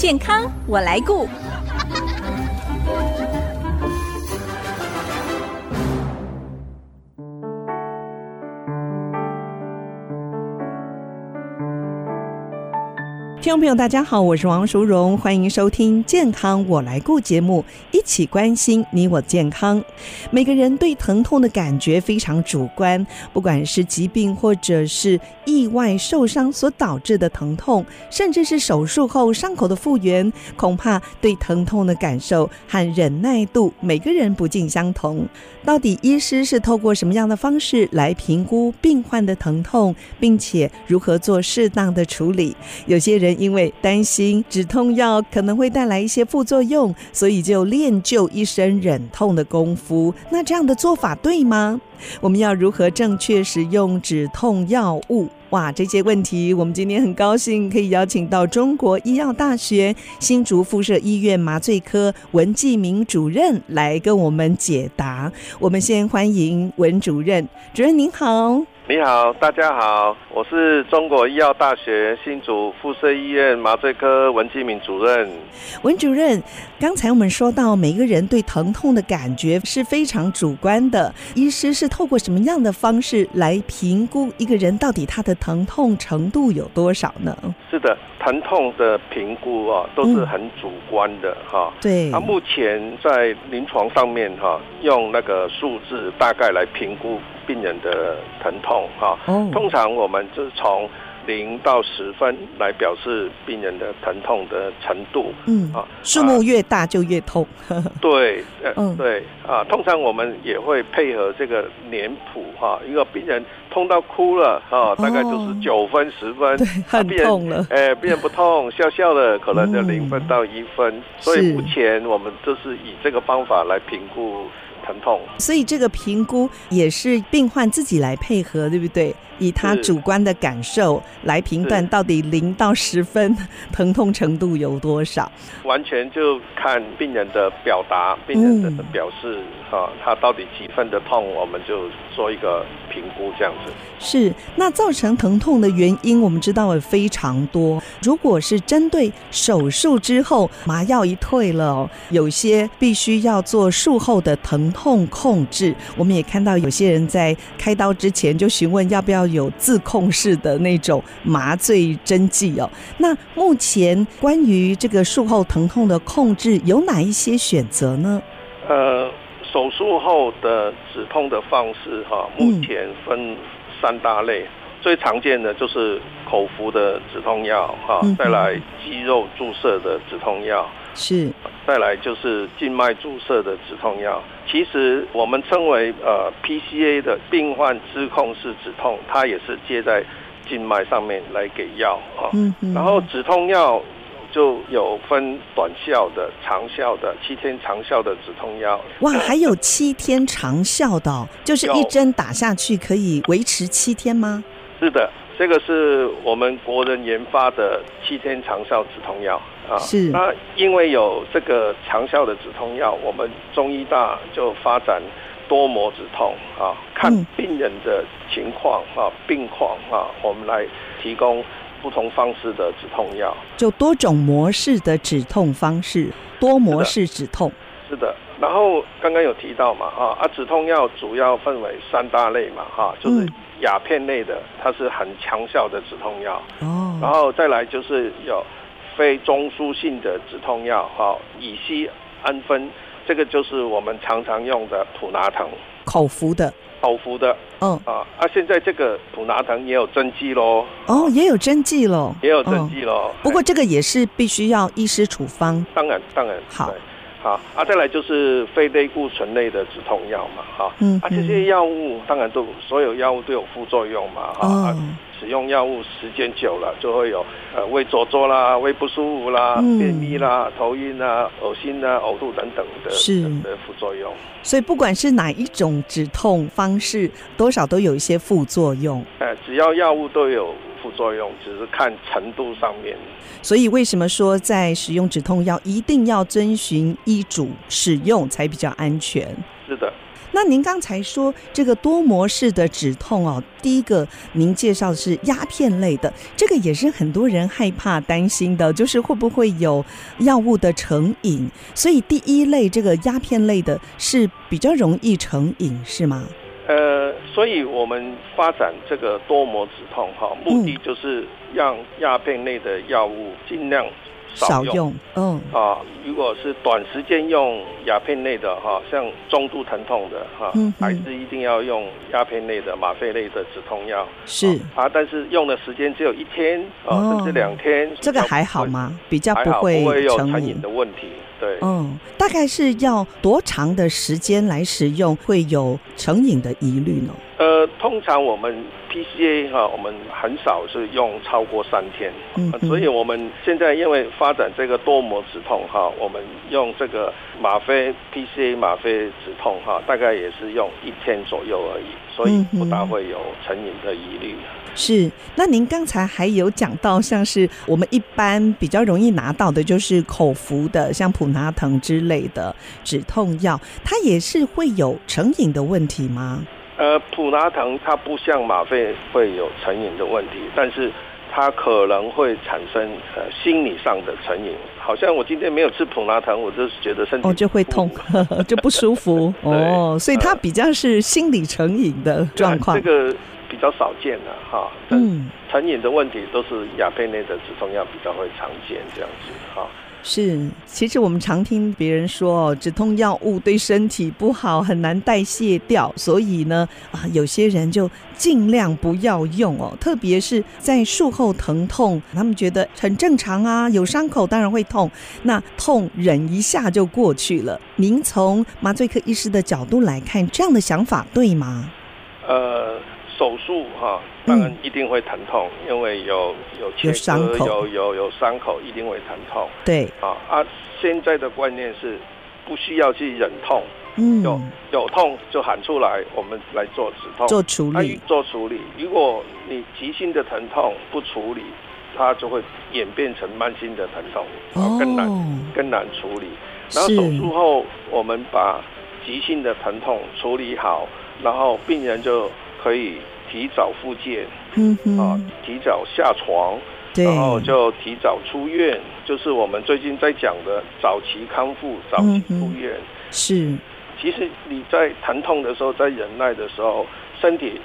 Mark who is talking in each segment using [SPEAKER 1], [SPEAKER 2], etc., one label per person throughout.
[SPEAKER 1] 健康我来顾。听众朋友，大家好，我是王淑荣，欢迎收听《健康我来顾》节目，一起关心你我健康。每个人对疼痛的感觉非常主观，不管是疾病或者是意外受伤所导致的疼痛，甚至是手术后伤口的复原，恐怕对疼痛的感受和忍耐度，每个人不尽相同。到底医师是透过什么样的方式来评估病患的疼痛，并且如何做适当的处理？有些人。因为担心止痛药可能会带来一些副作用，所以就练就一身忍痛的功夫。那这样的做法对吗？我们要如何正确使用止痛药物？哇，这些问题，我们今天很高兴可以邀请到中国医药大学新竹附设医院麻醉科文继明主任来跟我们解答。我们先欢迎文主任，主任您好。
[SPEAKER 2] 你好，大家好，我是中国医药大学新竹附设医院麻醉科文继敏主任。
[SPEAKER 1] 文主任，刚才我们说到，每个人对疼痛的感觉是非常主观的，医师是透过什么样的方式来评估一个人到底他的疼痛程度有多少呢？
[SPEAKER 2] 是的，疼痛的评估啊，都是很主观的哈、嗯。
[SPEAKER 1] 对。
[SPEAKER 2] 啊，目前在临床上面哈，用那个数字大概来评估病人的疼痛哈。通常我们就是从零到十分来表示病人的疼痛的程度。
[SPEAKER 1] 嗯。啊，数目越大就越痛。
[SPEAKER 2] 对。嗯。对。啊，通常我们也会配合这个脸谱哈，一个病人。痛到哭了啊，大概就是九分十分，
[SPEAKER 1] 很痛了。
[SPEAKER 2] 哎，病人不痛，笑笑的，可能就零分到一分。嗯。所以目前我们就是以这个方法来评估疼痛。
[SPEAKER 1] 所以这个评估也是病患自己来配合，对不对？以他主观的感受来评断到底零到十分 疼痛程度有多少。
[SPEAKER 2] 完全就看病人的表达，病人的表示。嗯啊，他到底几分的痛，我们就做一个评估，这样子。
[SPEAKER 1] 是，那造成疼痛的原因，我们知道也非常多。如果是针对手术之后麻药一退了，有些必须要做术后的疼痛控制。我们也看到有些人在开刀之前就询问要不要有自控式的那种麻醉针剂哦。那目前关于这个术后疼痛的控制，有哪一些选择呢？
[SPEAKER 2] 呃。手术后的止痛的方式，哈，目前分三大类，最常见的就是口服的止痛药，哈，再来肌肉注射的止痛药，
[SPEAKER 1] 是，
[SPEAKER 2] 再来就是静脉注射的止痛药。其实我们称为呃 PCA 的病患支控式止痛，它也是接在静脉上面来给药，啊。嗯嗯，然后止痛药。就有分短效的、长效的，七天长效的止痛药。
[SPEAKER 1] 哇，还有七天长效的，哦，就是一针打下去可以维持七天吗？
[SPEAKER 2] 是的，这个是我们国人研发的七天长效止痛药啊。
[SPEAKER 1] 是。
[SPEAKER 2] 那因为有这个长效的止痛药，我们中医大就发展多模止痛啊，看病人的情况啊、病况啊，我们来提供。不同方式的止痛药，
[SPEAKER 1] 就多种模式的止痛方式，多模式止痛。
[SPEAKER 2] 是的，然后刚刚有提到嘛，啊啊，止痛药主要分为三大类嘛，哈，就是鸦片类的，它是很强效的止痛药。哦，然后再来就是有非中枢性的止痛药，哈，乙烯胺酚，这个就是我们常常用的普拿疼，
[SPEAKER 1] 口服的。
[SPEAKER 2] 口服的，嗯。啊，啊，现在这个普拿疼也有针剂喽，
[SPEAKER 1] 哦，也有针剂喽，
[SPEAKER 2] 也有针剂喽。
[SPEAKER 1] 不过这个也是必须要医师处方，
[SPEAKER 2] 当然当然
[SPEAKER 1] 好，
[SPEAKER 2] 好啊，再来就是非类固醇类的止痛药嘛，哈，嗯，啊，这些药物当然都所有药物都有副作用嘛，哈。哦啊使用药物时间久了，就会有呃胃灼灼啦、胃不舒服啦、嗯、便秘啦、头晕啦、恶心啦、呕吐等等的是的副作用。
[SPEAKER 1] 所以不管是哪一种止痛方式，多少都有一些副作用。
[SPEAKER 2] 呃，只要药物都有副作用，只是看程度上面。
[SPEAKER 1] 所以为什么说在使用止痛药一定要遵循医嘱使用才比较安全？
[SPEAKER 2] 是的。
[SPEAKER 1] 那您刚才说这个多模式的止痛哦，第一个您介绍的是鸦片类的，这个也是很多人害怕担心的，就是会不会有药物的成瘾？所以第一类这个鸦片类的是比较容易成瘾，是吗？
[SPEAKER 2] 呃，所以我们发展这个多膜止痛哈，目的就是让鸦片类的药物尽量。少用，嗯啊，如果是短时间用鸦片类的哈，像中度疼痛的哈，嗯、还是一定要用鸦片类的吗啡类的止痛药。
[SPEAKER 1] 是
[SPEAKER 2] 啊，但是用的时间只有一天啊，哦、甚至两天，
[SPEAKER 1] 这个还好吗？比较不会，
[SPEAKER 2] 不会有成瘾的问题。对，
[SPEAKER 1] 嗯，大概是要多长的时间来使用会有成瘾的疑虑呢？
[SPEAKER 2] 呃，通常我们 PCA 哈，我们很少是用超过三天，嗯，所以我们现在因为发展这个多膜止痛哈，我们用这个吗啡 PCA 吗啡止痛哈，大概也是用一天左右而已，所以不大会有成瘾的疑虑。
[SPEAKER 1] 是，那您刚才还有讲到，像是我们一般比较容易拿到的，就是口服的，像普拿疼之类的止痛药，它也是会有成瘾的问题吗？
[SPEAKER 2] 呃，普拿疼它不像吗啡会有成瘾的问题，但是它可能会产生呃心理上的成瘾。好像我今天没有吃普拿疼，我就是觉得身体
[SPEAKER 1] 哦就会痛，就不舒服 哦，所以它比较是心理成瘾的状况。
[SPEAKER 2] 这个比较少见的哈，嗯，成瘾的问题都是亚非类的止痛药比较会常见这样子哈。
[SPEAKER 1] 是，其实我们常听别人说哦，止痛药物对身体不好，很难代谢掉，所以呢，啊，有些人就尽量不要用哦。特别是在术后疼痛，他们觉得很正常啊，有伤口当然会痛，那痛忍一下就过去了。您从麻醉科医师的角度来看，这样的想法对吗？
[SPEAKER 2] 呃。手术哈，当然一定会疼痛，嗯、因为有有切割，有有有伤口，一定会疼痛。
[SPEAKER 1] 对
[SPEAKER 2] 啊啊！现在的观念是不需要去忍痛，嗯，有有痛就喊出来，我们来做止痛，
[SPEAKER 1] 做处理，
[SPEAKER 2] 啊、做处理。如果你急性的疼痛不处理，它就会演变成慢性的疼痛，啊，更难、哦、更难处理。然后手术后，我们把急性的疼痛处理好，然后病人就。可以提早复健，嗯哼啊，提早下床，对然后就提早出院，就是我们最近在讲的早期康复、早期出院。嗯、
[SPEAKER 1] 是，
[SPEAKER 2] 其实你在疼痛的时候，在忍耐的时候，身体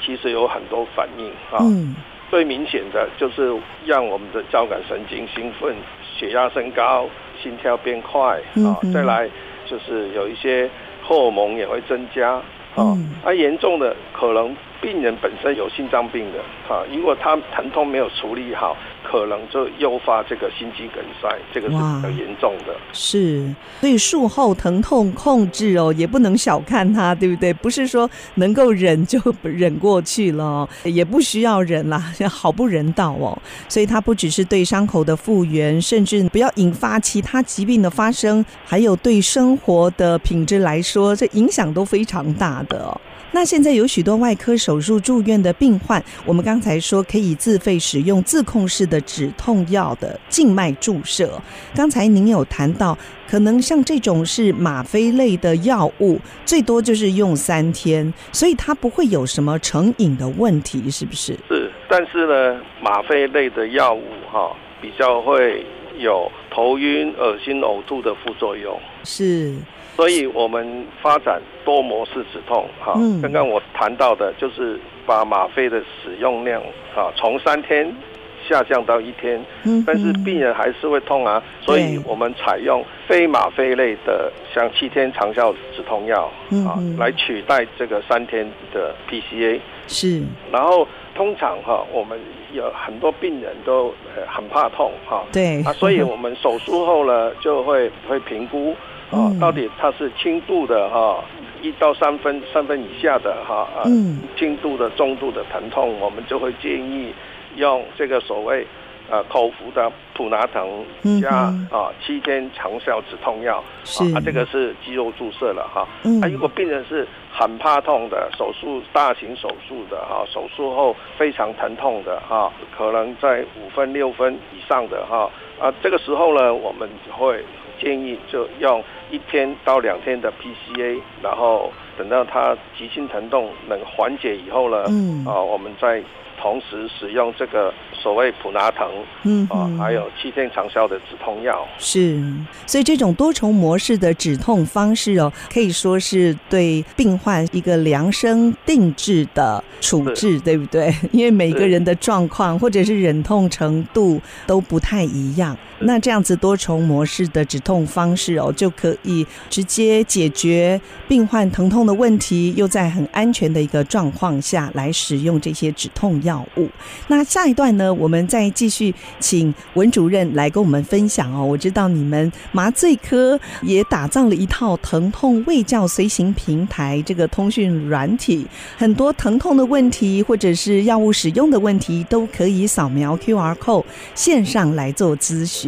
[SPEAKER 2] 其实有很多反应啊。嗯、最明显的就是让我们的交感神经兴奋，血压升高，心跳变快、嗯、啊。再来就是有一些荷尔蒙也会增加。嗯，啊，严重的可能病人本身有心脏病的，啊，如果他疼痛没有处理好，可能就诱发这个心肌梗塞，这个是比较严重的。
[SPEAKER 1] 是，所以术后疼痛控制哦，也不能小看它，对不对？不是说能够忍就忍过去了，也不需要忍啦，好不人道哦。所以它不只是对伤口的复原，甚至不要引发其他疾病的发生，还有对生活的品质来说，这影响都非常大的哦。那现在有许多外科手术住院的病患，我们刚才说可以自费使用自控式的止痛药的静脉注射。刚才您有谈到，可能像这种是吗啡类的药物，最多就是用三天，所以它不会有什么成瘾的问题，是不是？
[SPEAKER 2] 是，但是呢，吗啡类的药物哈，比较会有头晕、恶心、呕吐的副作用。
[SPEAKER 1] 是。
[SPEAKER 2] 所以我们发展多模式止痛，哈，刚刚我谈到的就是把吗啡的使用量，啊，从三天下降到一天，但是病人还是会痛啊，所以我们采用非吗啡类的，像七天长效止痛药，啊，来取代这个三天的 PCA。
[SPEAKER 1] 是，
[SPEAKER 2] 然后通常哈，我们有很多病人都很怕痛，哈，
[SPEAKER 1] 对，
[SPEAKER 2] 啊，所以我们手术后呢，就会会评估。啊，到底它是轻度的哈，一到三分三分以下的哈，啊，轻度的、中度的疼痛，我们就会建议用这个所谓呃口服的普拿疼加啊七天长效止痛药，
[SPEAKER 1] 是
[SPEAKER 2] 啊，这个是肌肉注射了哈。
[SPEAKER 1] 嗯，
[SPEAKER 2] 啊，如果病人是很怕痛的，手术大型手术的哈，手术后非常疼痛的哈，可能在五分六分以上的哈，啊，这个时候呢，我们会建议就用一天到两天的 PCA，然后等到他急性疼痛能缓解以后呢，
[SPEAKER 1] 嗯，
[SPEAKER 2] 啊，我们再同时使用这个。所谓普拿疼，嗯啊，还有七天长效的止痛药，
[SPEAKER 1] 是，所以这种多重模式的止痛方式哦，可以说是对病患一个量身定制的处置，对不对？因为每个人的状况或者是忍痛程度都不太一样，那这样子多重模式的止痛方式哦，就可以直接解决病患疼痛的问题，又在很安全的一个状况下来使用这些止痛药物。那下一段呢？我们再继续请文主任来跟我们分享哦。我知道你们麻醉科也打造了一套疼痛卫教随行平台，这个通讯软体，很多疼痛的问题或者是药物使用的问题，都可以扫描 QR code 线上来做咨询。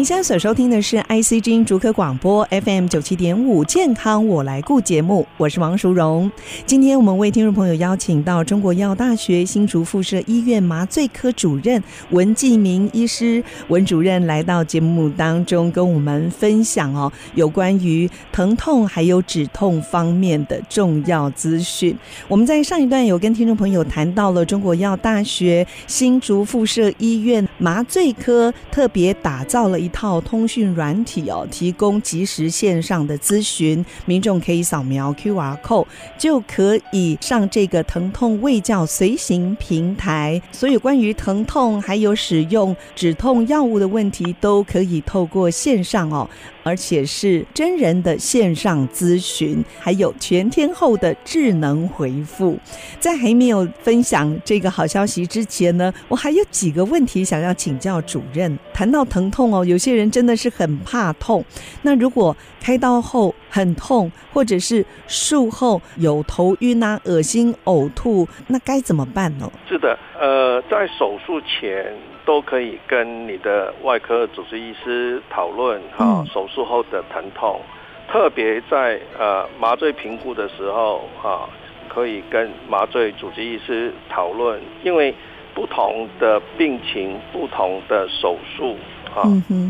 [SPEAKER 1] 您现在所收听的是 ICG 竹科广播 FM 九七点五健康我来顾节目，我是王淑荣。今天我们为听众朋友邀请到中国医药大学新竹附设医院麻醉科主任文季明医师，文主任来到节目当中跟我们分享哦，有关于疼痛还有止痛方面的重要资讯。我们在上一段有跟听众朋友谈到了中国医药大学新竹附设医院麻醉科特别打造了。一套通讯软体哦，提供即时线上的咨询，民众可以扫描 QR code 就可以上这个疼痛卫教随行平台。所有关于疼痛还有使用止痛药物的问题，都可以透过线上哦。而且是真人的线上咨询，还有全天候的智能回复。在还没有分享这个好消息之前呢，我还有几个问题想要请教主任。谈到疼痛哦，有些人真的是很怕痛。那如果开刀后很痛，或者是术后有头晕啊、恶心、呕吐，那该怎么办呢？
[SPEAKER 2] 是的，呃，在手术前。都可以跟你的外科主治医师讨论哈，手术后的疼痛，特别在呃麻醉评估的时候哈，可以跟麻醉主治医师讨论，因为不同的病情、不同的手术哈，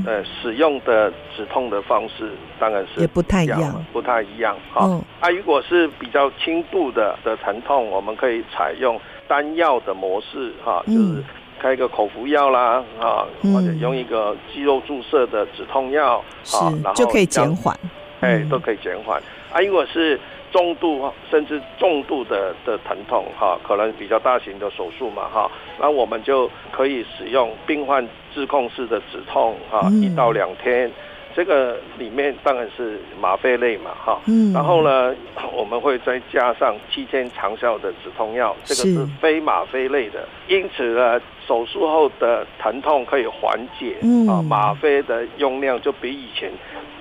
[SPEAKER 2] 呃使用的止痛的方式当然是
[SPEAKER 1] 也不太一样，
[SPEAKER 2] 不太一样哈。啊，如果是比较轻度的的疼痛，我们可以采用单药的模式哈，就是。开一个口服药啦，啊，或者用一个肌肉注射的止痛药，啊，然后
[SPEAKER 1] 就可以减缓，
[SPEAKER 2] 哎，都可以减缓。啊，如果是中度甚至重度的的疼痛，哈，可能比较大型的手术嘛，哈，那我们就可以使用病患自控式的止痛，哈，一到两天。这个里面当然是吗啡类嘛，哈，嗯，然后呢，我们会再加上七天长效的止痛药，这个是非吗啡类的，因此呢，手术后的疼痛可以缓解，嗯，啊，吗啡的用量就比以前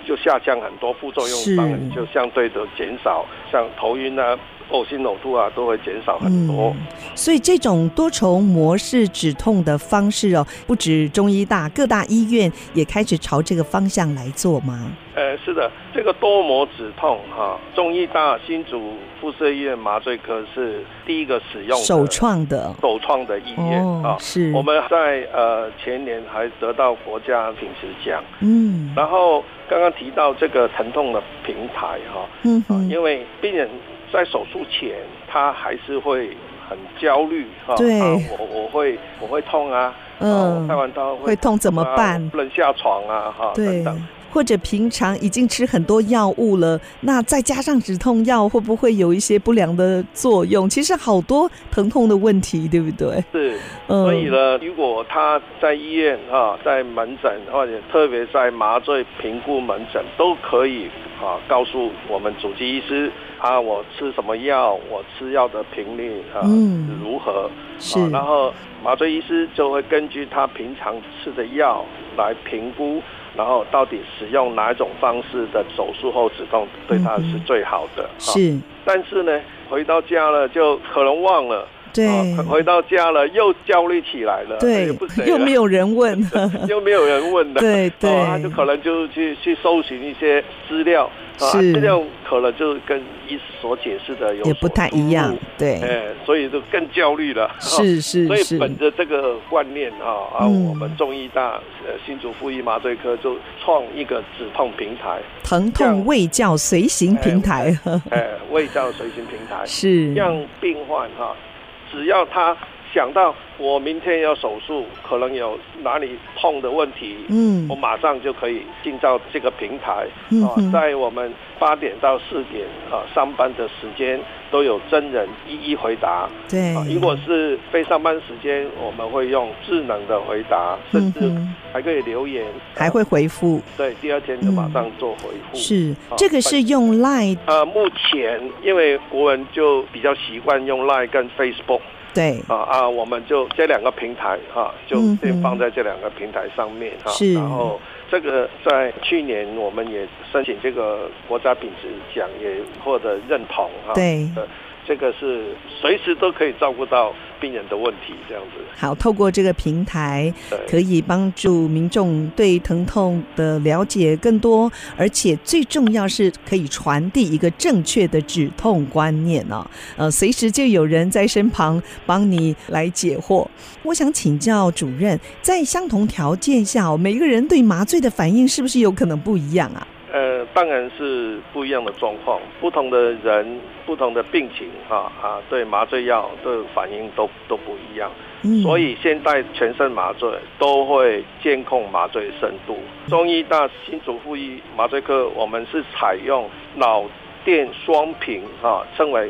[SPEAKER 2] 就下降很多，副作用当然就相对的减少，像头晕啊。呕心呕吐啊，都会减少很多。
[SPEAKER 1] 嗯，所以这种多重模式止痛的方式哦，不止中医大，各大医院也开始朝这个方向来做吗？
[SPEAKER 2] 呃，是的，这个多模止痛哈，中医大新竹附设医院麻醉科是第一个使用
[SPEAKER 1] 首创的
[SPEAKER 2] 首创的医院啊。是我们在呃前年还得到国家品质奖。嗯，然后刚刚提到这个疼痛的平台哈，嗯，因为病人。在手术前，他还是会很焦虑哈。对，我我会我会痛啊。嗯。开完刀会，
[SPEAKER 1] 会痛怎么办？
[SPEAKER 2] 不能下床啊哈。对。等等。
[SPEAKER 1] 或者平常已经吃很多药物了，那再加上止痛药，会不会有一些不良的作用？其实好多疼痛的问题，对不对？
[SPEAKER 2] 是，所以呢，如果他在医院啊，在门诊，或者特别在麻醉评估门诊，都可以啊，告诉我们主治医师啊，我吃什么药，我吃药的频率啊、嗯、如何？
[SPEAKER 1] 是，
[SPEAKER 2] 然后麻醉医师就会根据他平常吃的药来评估。然后到底使用哪一种方式的手术后止痛对他是最好的？
[SPEAKER 1] 嗯、是，
[SPEAKER 2] 但是呢，回到家了就可能忘了。
[SPEAKER 1] 对，
[SPEAKER 2] 回到家了又焦虑起来了。
[SPEAKER 1] 对，又没有人问，
[SPEAKER 2] 又没有人问的。
[SPEAKER 1] 对对，
[SPEAKER 2] 他就可能就去去搜寻一些资料。是，这样可能就跟医师所解释的有
[SPEAKER 1] 也不太一样，对，
[SPEAKER 2] 哎，所以就更焦虑了。
[SPEAKER 1] 是是是，
[SPEAKER 2] 所以本着这个观念啊啊，我们中医大呃新竹附一麻醉科就创一个止痛平台，
[SPEAKER 1] 疼痛卫教随行平台，
[SPEAKER 2] 哎，卫教随行平台
[SPEAKER 1] 是。
[SPEAKER 2] 让病患哈，只要他。想到我明天要手术，可能有哪里痛的问题，嗯，我马上就可以进到这个平台，嗯、啊，在我们八点到四点啊上班的时间都有真人一一回答，
[SPEAKER 1] 对、
[SPEAKER 2] 啊，如果是非上班时间，我们会用智能的回答，甚至还可以留言，
[SPEAKER 1] 还会回复，
[SPEAKER 2] 对，第二天就马上做回复、嗯。
[SPEAKER 1] 是，这个是用 Line，
[SPEAKER 2] 呃，目前因为国人就比较习惯用 Line 跟 Facebook。
[SPEAKER 1] 对
[SPEAKER 2] 啊啊，我们就这两个平台哈，就先放在这两个平台上面哈。
[SPEAKER 1] 是。
[SPEAKER 2] 然后这个在去年我们也申请这个国家品质奖，也获得认同啊。
[SPEAKER 1] 对。
[SPEAKER 2] 这个是随时都可以照顾到病人的问题，这样子。
[SPEAKER 1] 好，透过这个平台，可以帮助民众对疼痛的了解更多，而且最重要是可以传递一个正确的止痛观念哦。呃，随时就有人在身旁帮你来解惑。我想请教主任，在相同条件下，每个人对麻醉的反应是不是有可能不一样啊？
[SPEAKER 2] 呃，当然是不一样的状况，不同的人、不同的病情，啊啊，对麻醉药的反应都都不一样。嗯，所以现在全身麻醉都会监控麻醉深度。中医大新竹附一麻醉科，我们是采用脑电双屏啊，称为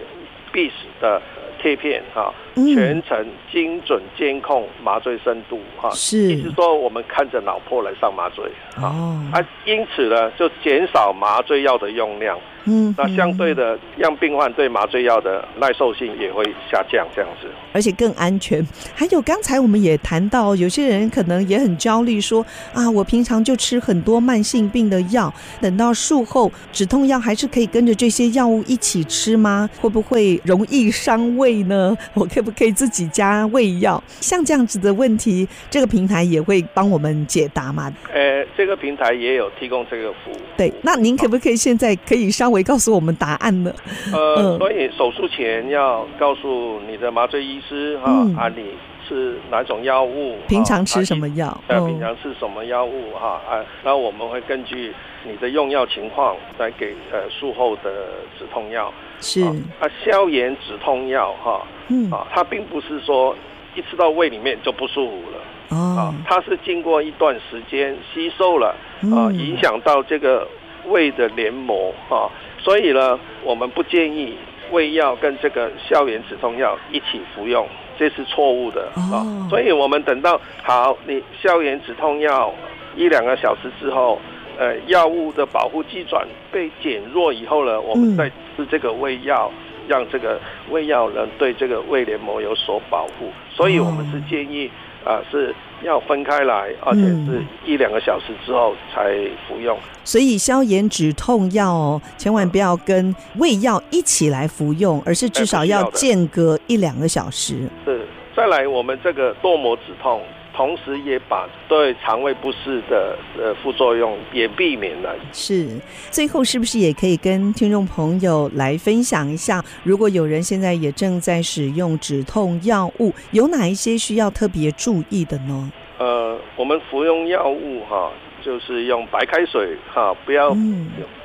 [SPEAKER 2] BIS 的。贴片哈，全程精准监控麻醉深度哈，
[SPEAKER 1] 是，
[SPEAKER 2] 意思说我们看着脑波来上麻醉哦，啊，因此呢就减少麻醉药的用量。嗯，那相对的，让病患对麻醉药的耐受性也会下降，这样子，
[SPEAKER 1] 而且更安全。还有刚才我们也谈到，有些人可能也很焦虑，说啊，我平常就吃很多慢性病的药，等到术后止痛药还是可以跟着这些药物一起吃吗？会不会容易伤胃呢？我可不可以自己加胃药？像这样子的问题，这个平台也会帮我们解答吗？
[SPEAKER 2] 呃，这个平台也有提供这个服务。
[SPEAKER 1] 对，那您可不可以现在可以稍微告诉我们答案呢？
[SPEAKER 2] 呃，所以手术前要告诉你的麻醉医师哈，嗯、啊，你吃哪种药物？
[SPEAKER 1] 平常吃什么药？
[SPEAKER 2] 呃、啊，平常吃什么药物哈？啊，然后我们会根据你的用药情况来给呃术后的止痛药。
[SPEAKER 1] 是
[SPEAKER 2] 啊，消炎止痛药哈，嗯啊，它并不是说一吃到胃里面就不舒服了哦，啊，它是经过一段时间吸收了啊，影响到这个。胃的黏膜啊，所以呢，我们不建议胃药跟这个消炎止痛药一起服用，这是错误的啊。所以我们等到好，你消炎止痛药一两个小时之后，呃，药物的保护机转被减弱以后呢，我们再吃这个胃药，让这个胃药能对这个胃黏膜有所保护。所以我们是建议啊，是。要分开来，而且是一两个小时之后才服用。
[SPEAKER 1] 嗯、所以消炎止痛药哦，千万不要跟胃药一起来服用，而是至少要间隔一两个小时。
[SPEAKER 2] 是，再来我们这个多膜止痛。同时也把对肠胃不适的呃副作用也避免了。
[SPEAKER 1] 是，最后是不是也可以跟听众朋友来分享一下，如果有人现在也正在使用止痛药物，有哪一些需要特别注意的呢？
[SPEAKER 2] 呃，我们服用药物哈，就就是用白开水哈，不要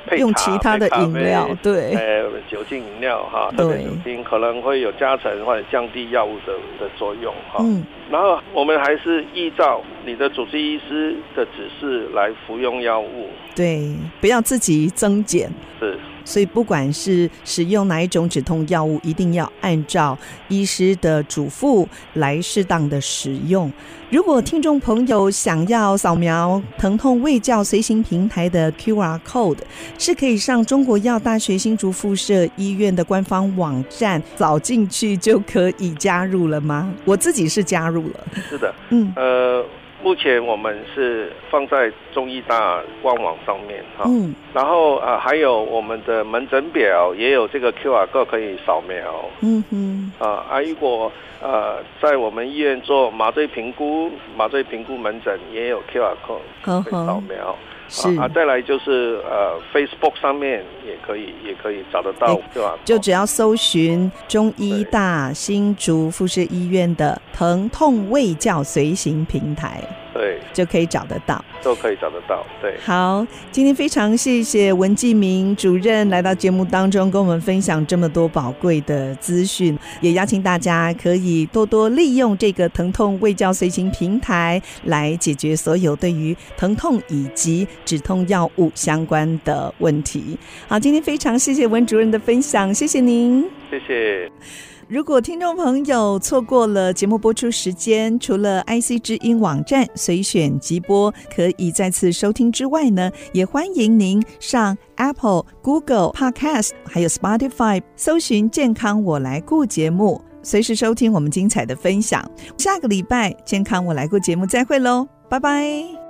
[SPEAKER 2] 配
[SPEAKER 1] 用其他的饮料，对，
[SPEAKER 2] 呃，酒精饮料哈，特别酒精可能会有加成或者降低药物的的作用哈。嗯，然后我们还是依照你的主治医师的指示来服用药物，
[SPEAKER 1] 对，不要自己增减，
[SPEAKER 2] 是。
[SPEAKER 1] 所以，不管是使用哪一种止痛药物，一定要按照医师的嘱咐来适当的使用。如果听众朋友想要扫描疼痛卫教随行平台的 QR code，是可以上中国药大学新竹附设医院的官方网站扫进去就可以加入了吗？我自己是加入了。
[SPEAKER 2] 是的，嗯，呃。目前我们是放在中医大官网上面哈，嗯，然后啊还有我们的门诊表也有这个 QR code 可以扫描，嗯哼，啊啊如果呃在我们医院做麻醉评估，麻醉评估门诊也有 QR code 可以扫描。是啊，再来就是呃，Facebook 上面也可以，也可以找得到，对吧？
[SPEAKER 1] 就只要搜寻中医大新竹附设医院的疼痛卫教随行平台。
[SPEAKER 2] 对，
[SPEAKER 1] 就可以找得到，
[SPEAKER 2] 都可以找得到。对，
[SPEAKER 1] 好，今天非常谢谢文继明主任来到节目当中，跟我们分享这么多宝贵的资讯，也邀请大家可以多多利用这个疼痛未教随行平台来解决所有对于疼痛以及止痛药物相关的问题。好，今天非常谢谢文主任的分享，谢谢您，
[SPEAKER 2] 谢谢。
[SPEAKER 1] 如果听众朋友错过了节目播出时间，除了 IC 之音网站随选即播可以再次收听之外呢，也欢迎您上 Apple、Google Podcast 还有 Spotify 搜寻“健康我来顾”节目，随时收听我们精彩的分享。下个礼拜“健康我来顾”节目再会喽，拜拜。